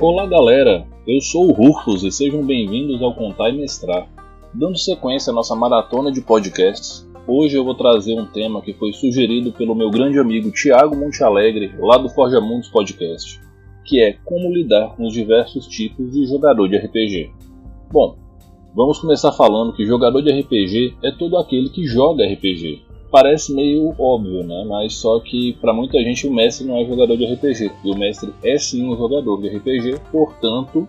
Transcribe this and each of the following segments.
Olá galera, eu sou o Rufus e sejam bem-vindos ao Contar e Mestrar. Dando sequência à nossa maratona de podcasts, hoje eu vou trazer um tema que foi sugerido pelo meu grande amigo Tiago Montealegre, lá do Forja Mundos Podcast, que é como lidar com os diversos tipos de jogador de RPG. Bom, vamos começar falando que jogador de RPG é todo aquele que joga RPG, parece meio óbvio, né? Mas só que para muita gente o mestre não é jogador de RPG. E o mestre é sim um jogador de RPG, portanto,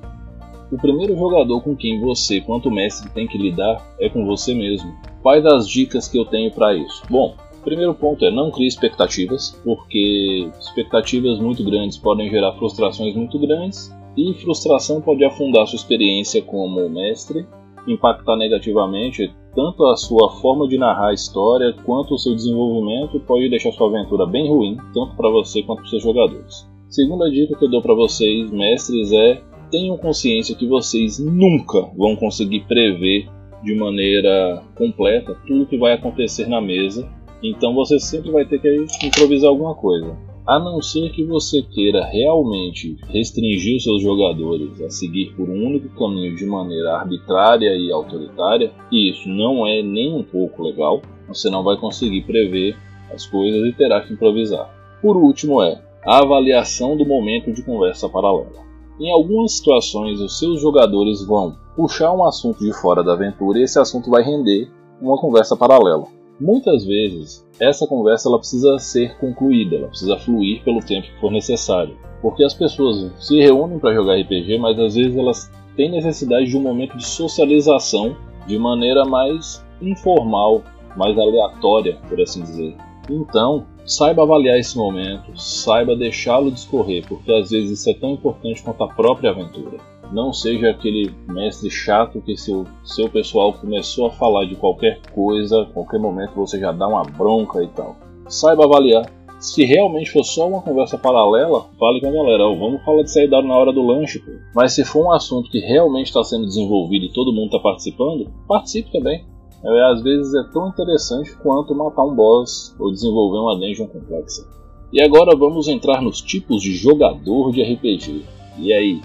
o primeiro jogador com quem você, quanto mestre, tem que lidar é com você mesmo. Quais as dicas que eu tenho para isso? Bom, primeiro ponto é não crie expectativas, porque expectativas muito grandes podem gerar frustrações muito grandes e frustração pode afundar sua experiência como mestre, impactar negativamente tanto a sua forma de narrar a história quanto o seu desenvolvimento pode deixar sua aventura bem ruim, tanto para você quanto para seus jogadores. Segunda dica que eu dou para vocês, mestres, é tenham consciência que vocês nunca vão conseguir prever de maneira completa tudo que vai acontecer na mesa, então você sempre vai ter que improvisar alguma coisa a não ser que você queira realmente restringir os seus jogadores a seguir por um único caminho de maneira arbitrária e autoritária, e isso não é nem um pouco legal, você não vai conseguir prever as coisas e terá que improvisar. Por último é a avaliação do momento de conversa paralela. Em algumas situações, os seus jogadores vão puxar um assunto de fora da aventura e esse assunto vai render uma conversa paralela. Muitas vezes, essa conversa ela precisa ser concluída, ela precisa fluir pelo tempo que for necessário. Porque as pessoas se reúnem para jogar RPG, mas às vezes elas têm necessidade de um momento de socialização de maneira mais informal, mais aleatória, por assim dizer. Então, saiba avaliar esse momento, saiba deixá-lo discorrer, porque às vezes isso é tão importante quanto a própria aventura. Não seja aquele mestre chato que seu, seu pessoal começou a falar de qualquer coisa, qualquer momento você já dá uma bronca e tal. Saiba avaliar. Se realmente for só uma conversa paralela, fale com a galera. Oh, vamos falar de sair na hora do lanche. Pô. Mas se for um assunto que realmente está sendo desenvolvido e todo mundo está participando, participe também. É, às vezes é tão interessante quanto matar um boss ou desenvolver uma dungeon complexa. E agora vamos entrar nos tipos de jogador de RPG. E aí,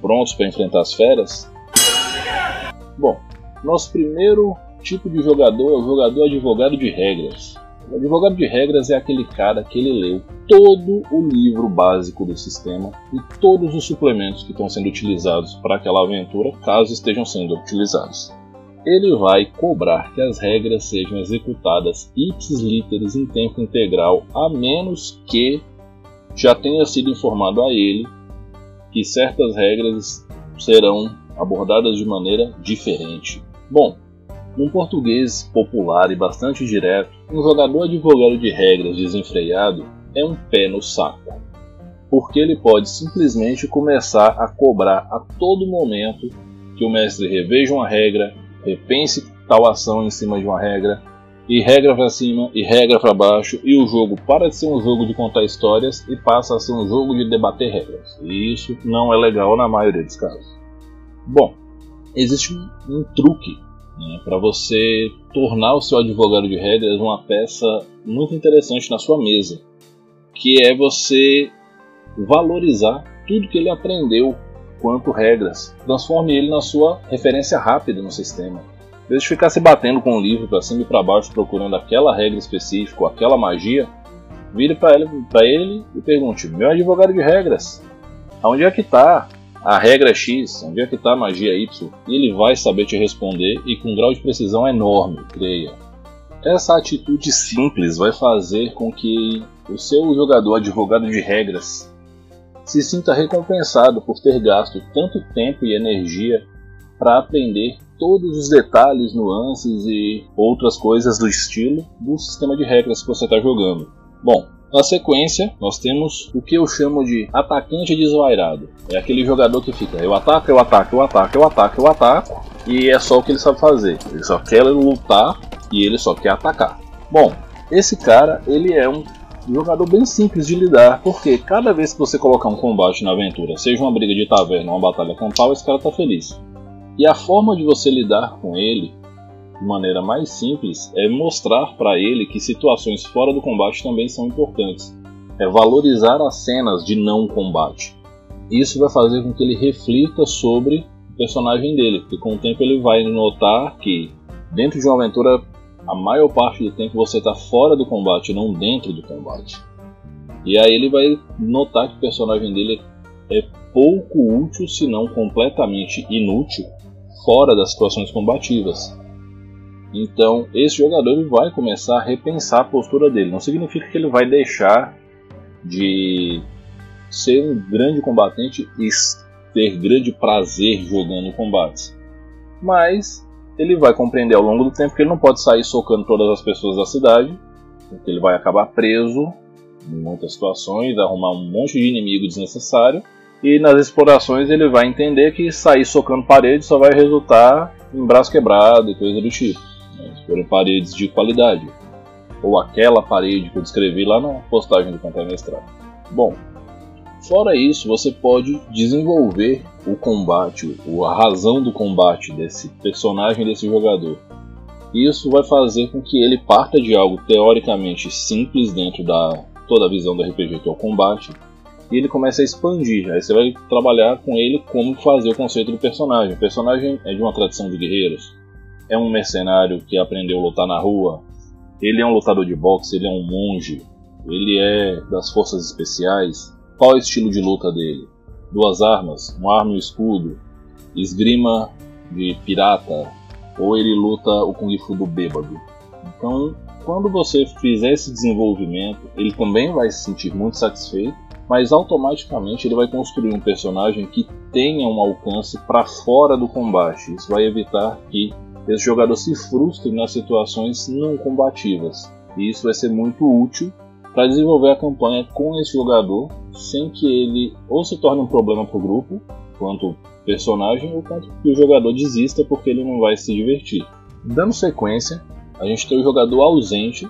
Prontos para enfrentar as feras? Bom, nosso primeiro tipo de jogador é o jogador advogado de regras. O advogado de regras é aquele cara que ele leu todo o livro básico do sistema e todos os suplementos que estão sendo utilizados para aquela aventura, caso estejam sendo utilizados. Ele vai cobrar que as regras sejam executadas ipsis em tempo integral, a menos que já tenha sido informado a ele que certas regras serão abordadas de maneira diferente. Bom, num português popular e bastante direto, um jogador advogado de regras desenfreado é um pé no saco, porque ele pode simplesmente começar a cobrar a todo momento que o mestre reveja uma regra, repense tal ação em cima de uma regra, e regra para cima e regra para baixo, e o jogo para de ser um jogo de contar histórias e passa a ser um jogo de debater regras. E isso não é legal na maioria dos casos. Bom, existe um, um truque né, para você tornar o seu advogado de regras uma peça muito interessante na sua mesa, que é você valorizar tudo que ele aprendeu quanto regras. Transforme ele na sua referência rápida no sistema em vez de ficar se batendo com o livro para cima e para baixo procurando aquela regra específica ou aquela magia, vire para ele, ele e pergunte: Meu advogado de regras, onde é que está a regra X? Onde é que está a magia Y? E ele vai saber te responder e com um grau de precisão enorme, creia. Essa atitude simples vai fazer com que o seu jogador advogado de regras se sinta recompensado por ter gasto tanto tempo e energia para aprender todos os detalhes, nuances e outras coisas do estilo do sistema de regras que você está jogando. Bom, na sequência, nós temos o que eu chamo de atacante desvairado. É aquele jogador que fica eu ataco, eu ataco, eu ataco, eu ataco, eu ataco, e é só o que ele sabe fazer. Ele só quer lutar e ele só quer atacar. Bom, esse cara, ele é um jogador bem simples de lidar, porque cada vez que você colocar um combate na aventura, seja uma briga de taverna ou uma batalha campal, esse cara tá feliz. E a forma de você lidar com ele de maneira mais simples é mostrar para ele que situações fora do combate também são importantes. É valorizar as cenas de não combate. isso vai fazer com que ele reflita sobre o personagem dele, porque com o tempo ele vai notar que dentro de uma aventura a maior parte do tempo você está fora do combate, não dentro do combate. E aí ele vai notar que o personagem dele é pouco útil, se não completamente inútil, fora das situações combativas. Então, esse jogador vai começar a repensar a postura dele. Não significa que ele vai deixar de ser um grande combatente e ter grande prazer jogando combates. Mas ele vai compreender ao longo do tempo que ele não pode sair socando todas as pessoas da cidade, porque ele vai acabar preso em muitas situações, arrumar um monte de inimigo desnecessário. E nas explorações ele vai entender que sair socando paredes só vai resultar em braço quebrado e coisa do tipo. Né? Forem paredes de qualidade. Ou aquela parede que eu descrevi lá na postagem do Cantar Mestrado. Bom, Fora isso, você pode desenvolver o combate, a razão do combate desse personagem, desse jogador. Isso vai fazer com que ele parta de algo teoricamente simples dentro da toda a visão do RPG que é o combate, e ele começa a expandir. Aí você vai trabalhar com ele como fazer o conceito do personagem. O personagem é de uma tradição de guerreiros, é um mercenário que aprendeu a lutar na rua, ele é um lutador de boxe, ele é um monge, ele é das forças especiais, qual é o estilo de luta dele? Duas armas, um arma e um escudo, esgrima de pirata, ou ele luta o Kung Fu do bêbado. Então, quando você fizer esse desenvolvimento, ele também vai se sentir muito satisfeito, mas automaticamente ele vai construir um personagem que tenha um alcance para fora do combate. Isso vai evitar que esse jogador se frustre nas situações não combativas. E isso vai ser muito útil para desenvolver a campanha com esse jogador sem que ele ou se torne um problema para o grupo, quanto personagem, ou quanto que o jogador desista porque ele não vai se divertir. Dando sequência, a gente tem o jogador ausente,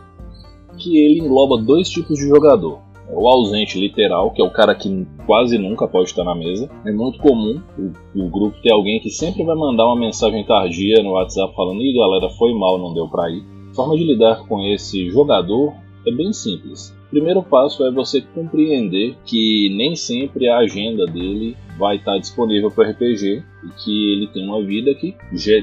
que ele engloba dois tipos de jogador. O ausente literal, que é o cara que quase nunca pode estar na mesa. É muito comum o, o grupo ter alguém que sempre vai mandar uma mensagem tardia no WhatsApp falando: Ih, galera, foi mal, não deu pra ir. A forma de lidar com esse jogador é bem simples. O primeiro passo é você compreender que nem sempre a agenda dele vai estar disponível para o RPG e que ele tem uma vida que,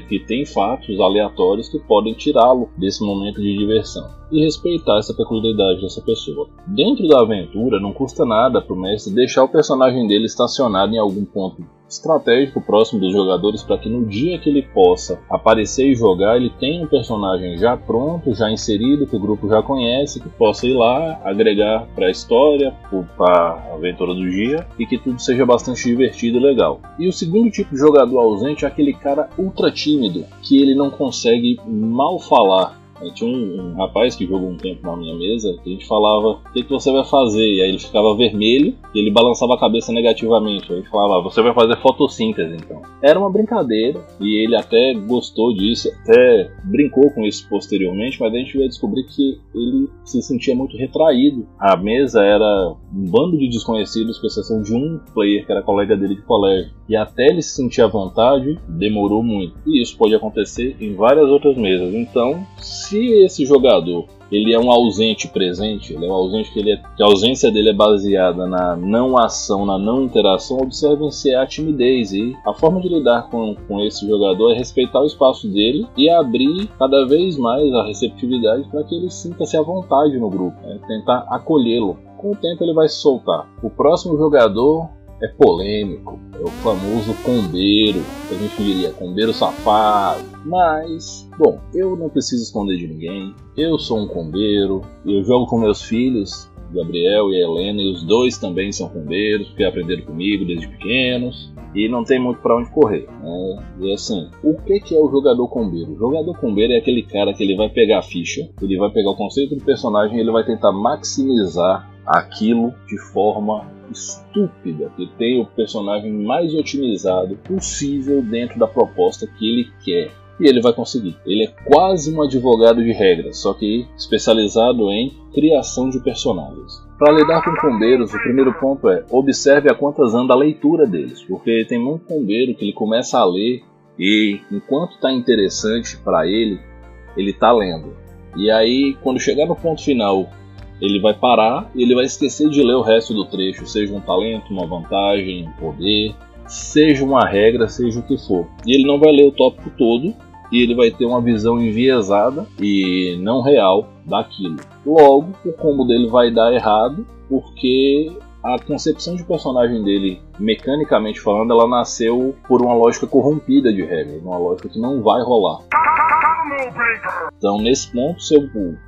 que tem fatos aleatórios que podem tirá-lo desse momento de diversão e respeitar essa peculiaridade dessa pessoa. Dentro da aventura, não custa nada para o mestre deixar o personagem dele estacionado em algum ponto estratégico próximo dos jogadores para que no dia que ele possa aparecer e jogar, ele tenha um personagem já pronto, já inserido, que o grupo já conhece, que possa ir lá, agregar para a história, para a aventura do dia e que tudo seja bastante divertido e legal. E o segundo tipo de jogador ausente é aquele cara ultra tímido, que ele não consegue mal falar tinha um, um, rapaz que jogou um tempo na minha mesa que a gente falava: O que, que você vai fazer? E aí ele ficava vermelho e ele balançava a cabeça negativamente. Aí falava: Você vai fazer fotossíntese então. Era uma brincadeira e ele até gostou disso, até brincou com isso posteriormente, mas a gente veio descobrir que ele se sentia muito retraído. A mesa era um bando de desconhecidos, com exceção de um player que era colega dele de colégio. E até ele se sentir à vontade, demorou muito. E isso pode acontecer em várias outras mesas. Então, se esse jogador ele é um ausente presente, ele é um ausente que, ele é, que a ausência dele é baseada na não ação, na não interação, observem se é a timidez e a forma de lidar com, com esse jogador é respeitar o espaço dele e abrir cada vez mais a receptividade para que ele sinta-se à vontade no grupo, né? tentar acolhê-lo. Com o tempo ele vai se soltar. O próximo jogador é polêmico, é o famoso combeiro, que a gente diria combeiro safado. Mas, bom, eu não preciso esconder de ninguém, eu sou um combeiro, eu jogo com meus filhos, Gabriel e a Helena, e os dois também são combeiros, porque aprenderam comigo desde pequenos. E não tem muito para onde correr. Né? E assim, o que, que é o jogador combeiro? O jogador combeiro é aquele cara que ele vai pegar a ficha, ele vai pegar o conceito do personagem e ele vai tentar maximizar aquilo de forma estúpida, que tem o personagem mais otimizado possível dentro da proposta que ele quer. E ele vai conseguir. Ele é quase um advogado de regras, só que especializado em criação de personagens. Para lidar com combeiros, o primeiro ponto é observe a quantas anda a leitura deles, porque tem muito combeiro que ele começa a ler e enquanto está interessante para ele, ele está lendo. E aí, quando chegar no ponto final ele vai parar e ele vai esquecer de ler o resto do trecho, seja um talento, uma vantagem, um poder, seja uma regra, seja o que for. E ele não vai ler o tópico todo e ele vai ter uma visão enviesada e não real daquilo. Logo, o combo dele vai dar errado porque a concepção de personagem dele, mecanicamente falando, ela nasceu por uma lógica corrompida de regra, uma lógica que não vai rolar. Então, nesse ponto, seu,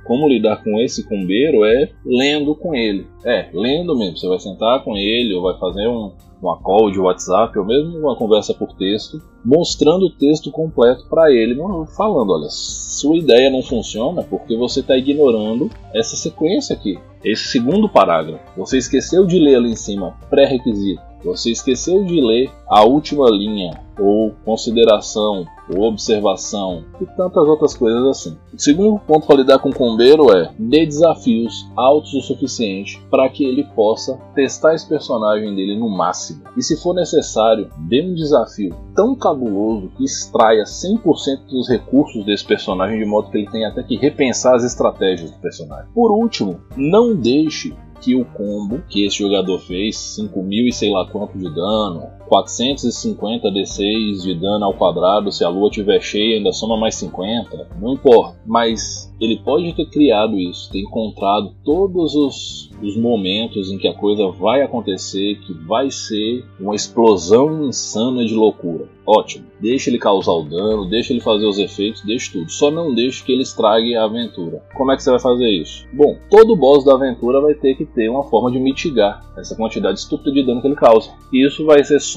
como lidar com esse combeiro é lendo com ele. É, lendo mesmo. Você vai sentar com ele ou vai fazer um, uma call de WhatsApp ou mesmo uma conversa por texto, mostrando o texto completo para ele, falando: olha, sua ideia não funciona porque você está ignorando essa sequência aqui, esse segundo parágrafo. Você esqueceu de ler ali em cima, pré-requisito. Você esqueceu de ler a última linha, ou consideração, ou observação, e tantas outras coisas assim. O segundo ponto para lidar com o combeiro é dê desafios altos o suficiente para que ele possa testar esse personagem dele no máximo. E se for necessário, dê um desafio tão cabuloso que extraia 100% dos recursos desse personagem de modo que ele tenha até que repensar as estratégias do personagem. Por último, não deixe que o combo que esse jogador fez, 5 mil e sei lá quanto de dano, 450 D6 de dano ao quadrado, se a lua tiver cheia ainda soma mais 50, não importa. Mas ele pode ter criado isso, ter encontrado todos os, os momentos em que a coisa vai acontecer, que vai ser uma explosão insana de loucura. Ótimo, deixa ele causar o dano, deixa ele fazer os efeitos, deixa tudo. Só não deixe que ele estrague a aventura. Como é que você vai fazer isso? Bom, todo boss da aventura vai ter que ter uma forma de mitigar essa quantidade estúpida de dano que ele causa. E isso vai ser só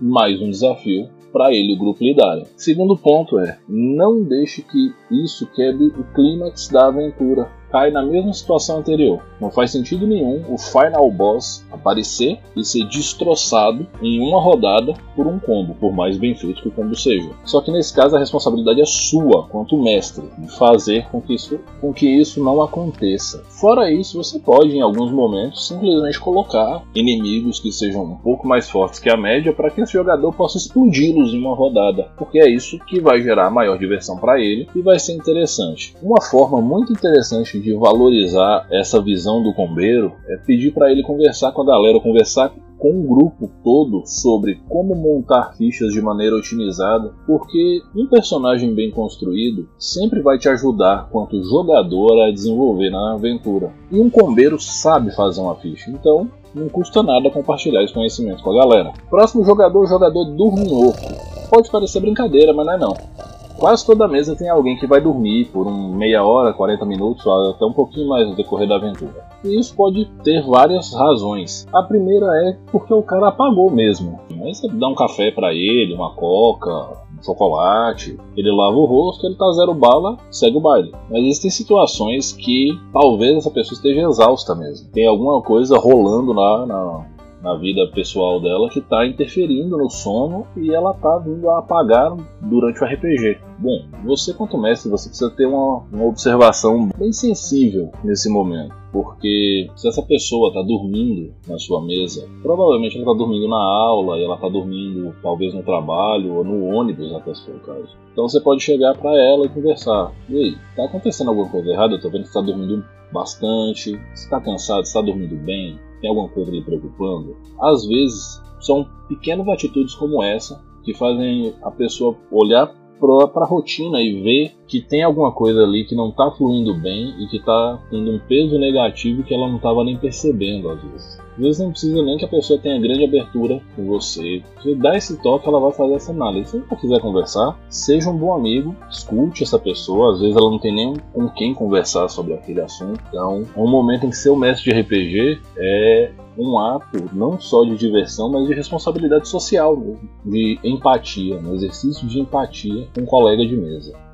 mais um desafio para ele e o grupo lidarem. Segundo ponto é: não deixe que isso quebre o clímax da aventura cai na mesma situação anterior. Não faz sentido nenhum o final boss aparecer e ser destroçado em uma rodada por um combo, por mais bem feito que o combo seja. Só que nesse caso a responsabilidade é sua, quanto mestre, de fazer com que isso, com que isso não aconteça. Fora isso, você pode em alguns momentos simplesmente colocar inimigos que sejam um pouco mais fortes que a média para que esse jogador possa explodi-los em uma rodada, porque é isso que vai gerar maior diversão para ele e vai ser interessante. Uma forma muito interessante de valorizar essa visão do combeiro é pedir para ele conversar com a galera, conversar com o grupo todo sobre como montar fichas de maneira otimizada, porque um personagem bem construído sempre vai te ajudar quanto jogador a desenvolver na aventura. E um combeiro sabe fazer uma ficha, então não custa nada compartilhar esse conhecimento com a galera. Próximo jogador, jogador dorminhoco. Pode parecer brincadeira, mas não é não quase toda mesa tem alguém que vai dormir por um meia hora, 40 minutos, até um pouquinho mais no decorrer da aventura. E isso pode ter várias razões. A primeira é porque o cara apagou mesmo. Aí você dá um café para ele, uma coca, um chocolate, ele lava o rosto, ele tá zero bala, segue o baile. Mas existem situações que talvez essa pessoa esteja exausta mesmo. Tem alguma coisa rolando lá na, na vida pessoal dela que está interferindo no sono e ela está vindo a apagar durante o RPG. Bom, você quanto mestre, você precisa ter uma, uma observação bem sensível nesse momento. Porque se essa pessoa está dormindo na sua mesa, provavelmente ela está dormindo na aula, e ela está dormindo talvez no trabalho ou no ônibus, até se for o caso. Então você pode chegar para ela e conversar. E aí, está acontecendo alguma coisa errada? Eu estou vendo que está dormindo bastante. Você está cansado? Está dormindo bem? Tem alguma coisa lhe preocupando, às vezes são pequenas atitudes como essa que fazem a pessoa olhar para a rotina e ver que tem alguma coisa ali que não está fluindo bem e que está tendo um peso negativo que ela não estava nem percebendo às vezes. Às vezes não precisa nem que a pessoa tenha grande abertura com você. Você dá esse toque, ela vai fazer essa análise. Se ela quiser conversar, seja um bom amigo, escute essa pessoa. Às vezes ela não tem nem com quem conversar sobre aquele assunto. Então, é um momento em que ser o mestre de RPG é um ato não só de diversão, mas de responsabilidade social mesmo, de empatia, um exercício de empatia com um colega de mesa.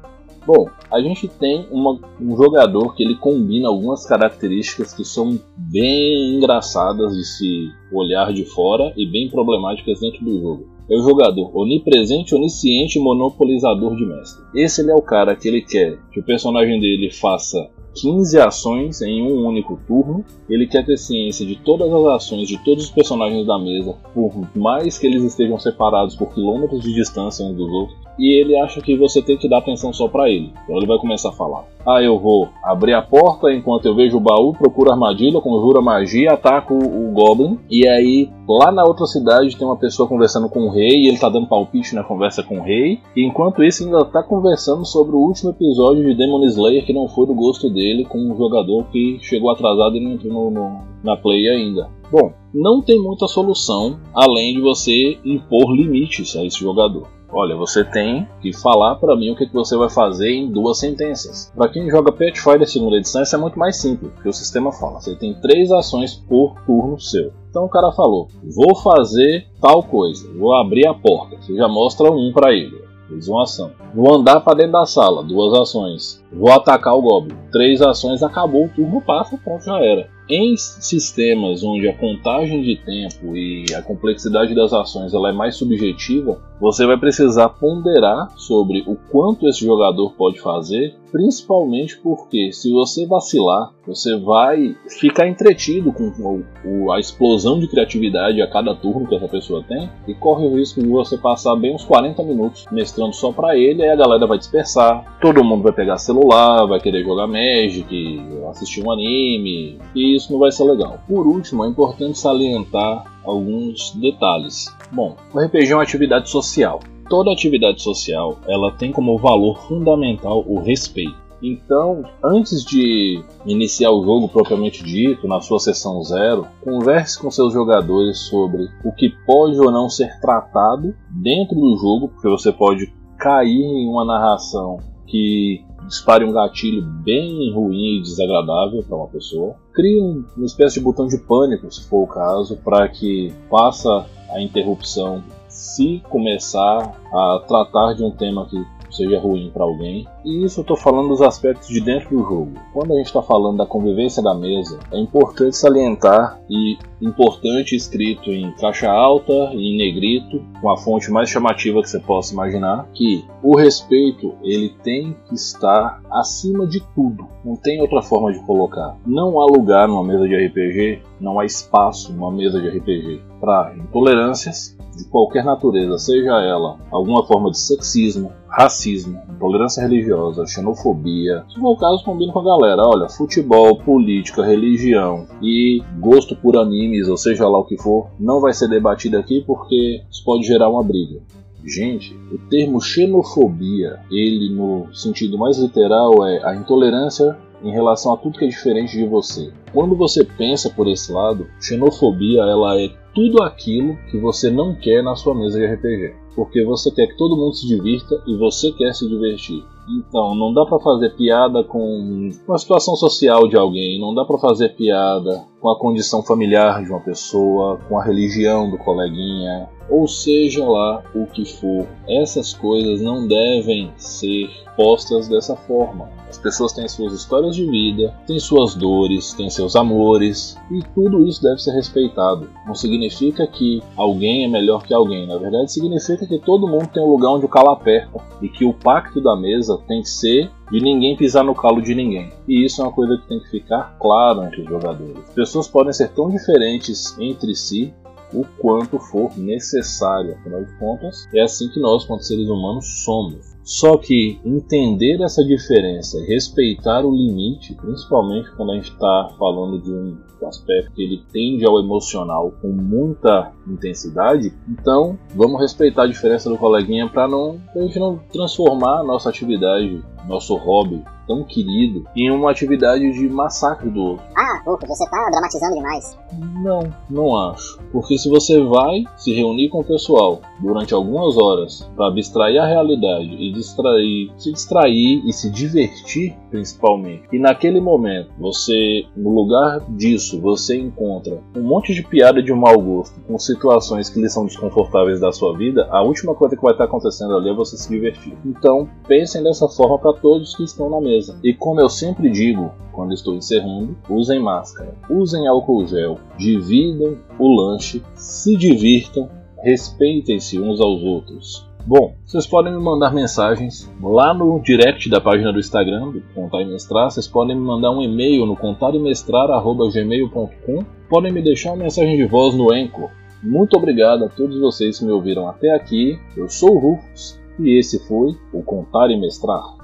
Bom, a gente tem uma, um jogador que ele combina algumas características que são bem engraçadas de se olhar de fora e bem problemáticas dentro do jogo. É o jogador onipresente, onisciente e monopolizador de mestre. Esse ele é o cara que ele quer que o personagem dele faça 15 ações em um único turno. Ele quer ter ciência de todas as ações de todos os personagens da mesa, por mais que eles estejam separados por quilômetros de distância uns dos outros. e ele acha que você tem que dar atenção só para ele. Então ele vai começar a falar. Ah, eu vou abrir a porta enquanto eu vejo o baú, procuro armadilha, conjuro magia, ataco o Goblin. E aí, lá na outra cidade, tem uma pessoa conversando com o rei e ele tá dando palpite na conversa com o rei. E enquanto isso, ainda tá conversando sobre o último episódio de Demon Slayer que não foi do gosto dele, com um jogador que chegou atrasado e não entrou no, no, na play ainda. Bom, não tem muita solução além de você impor limites a esse jogador. Olha, você tem que falar para mim o que, que você vai fazer em duas sentenças. Para quem joga Pathfinder segunda edição, isso é muito mais simples, porque o sistema fala: você tem três ações por turno seu. Então o cara falou: vou fazer tal coisa, vou abrir a porta. Você já mostra um para ele. Fez uma ação. Vou andar para dentro da sala, duas ações. Vou atacar o Goblin, três ações, acabou o turno, passa, pronto, já era. Em sistemas onde a contagem de tempo e a complexidade das ações ela é mais subjetiva, você vai precisar ponderar sobre o quanto esse jogador pode fazer, principalmente porque se você vacilar, você vai ficar entretido com a explosão de criatividade a cada turno que essa pessoa tem e corre o risco de você passar bem uns 40 minutos mestrando só para ele, aí a galera vai dispersar, todo mundo vai pegar celular, vai querer jogar Magic, assistir um anime, e isso não vai ser legal. Por último, é importante salientar alguns detalhes. Bom, o RPG é uma atividade social. Toda atividade social, ela tem como valor fundamental o respeito. Então, antes de iniciar o jogo propriamente dito, na sua sessão zero, converse com seus jogadores sobre o que pode ou não ser tratado dentro do jogo, porque você pode cair em uma narração que dispare um gatilho bem ruim e desagradável para uma pessoa. Crie uma espécie de botão de pânico, se for o caso, para que faça a interrupção se começar a tratar de um tema que seja ruim para alguém. E isso eu estou falando dos aspectos de dentro do jogo. Quando a gente está falando da convivência da mesa, é importante salientar e importante escrito em caixa alta e em negrito, com a fonte mais chamativa que você possa imaginar, que o respeito ele tem que estar acima de tudo. Não tem outra forma de colocar. Não há lugar numa mesa de RPG, não há espaço numa mesa de RPG para intolerâncias de qualquer natureza, seja ela alguma forma de sexismo, racismo, intolerância religiosa, xenofobia. Se for o caso, combina com a galera. Olha, futebol, política, religião e gosto por animes, ou seja lá o que for, não vai ser debatido aqui porque isso pode gerar uma briga. Gente, o termo xenofobia, ele no sentido mais literal é a intolerância em relação a tudo que é diferente de você. Quando você pensa por esse lado, xenofobia ela é tudo aquilo que você não quer na sua mesa de RPG. Porque você quer que todo mundo se divirta e você quer se divertir. Então, não dá para fazer piada com a situação social de alguém, não dá para fazer piada com a condição familiar de uma pessoa, com a religião do coleguinha, ou seja lá o que for. Essas coisas não devem ser postas dessa forma. As pessoas têm suas histórias de vida, têm suas dores, têm seus amores, e tudo isso deve ser respeitado. Não significa que alguém é melhor que alguém, na verdade significa que todo mundo tem um lugar onde o calo aperta e que o pacto da mesa tem que ser de ninguém pisar no calo de ninguém. E isso é uma coisa que tem que ficar claro entre os jogadores. As pessoas podem ser tão diferentes entre si o quanto for necessário. Afinal de contas, é assim que nós, quanto seres humanos, somos. Só que entender essa diferença, respeitar o limite, principalmente quando a gente está falando de um aspecto que ele tende ao emocional com muita intensidade, então vamos respeitar a diferença do coleguinha para não a gente não transformar a nossa atividade, nosso hobby tão querido em uma atividade de massacre do outro. Ah, pouco, você tá dramatizando demais. Não, não acho. Porque se você vai se reunir com o pessoal durante algumas horas para abstrair a realidade e distrair, se distrair e se divertir principalmente, e naquele momento você, no lugar disso, você encontra um monte de piada de mau gosto com situações que lhe são desconfortáveis da sua vida, a última coisa que vai estar acontecendo ali é você se divertir. Então, pensem dessa forma para todos que estão na mesa. E como eu sempre digo quando estou encerrando, usem máscara, usem álcool gel, dividam o lanche, se divirtam, respeitem-se uns aos outros. Bom, vocês podem me mandar mensagens lá no direct da página do Instagram do Contar e Mestrar. Vocês podem me mandar um e-mail no contarimestrar.gmail.com. Podem me deixar uma mensagem de voz no Anchor. Muito obrigado a todos vocês que me ouviram até aqui. Eu sou o Rufus E esse foi o Contar e Mestrar.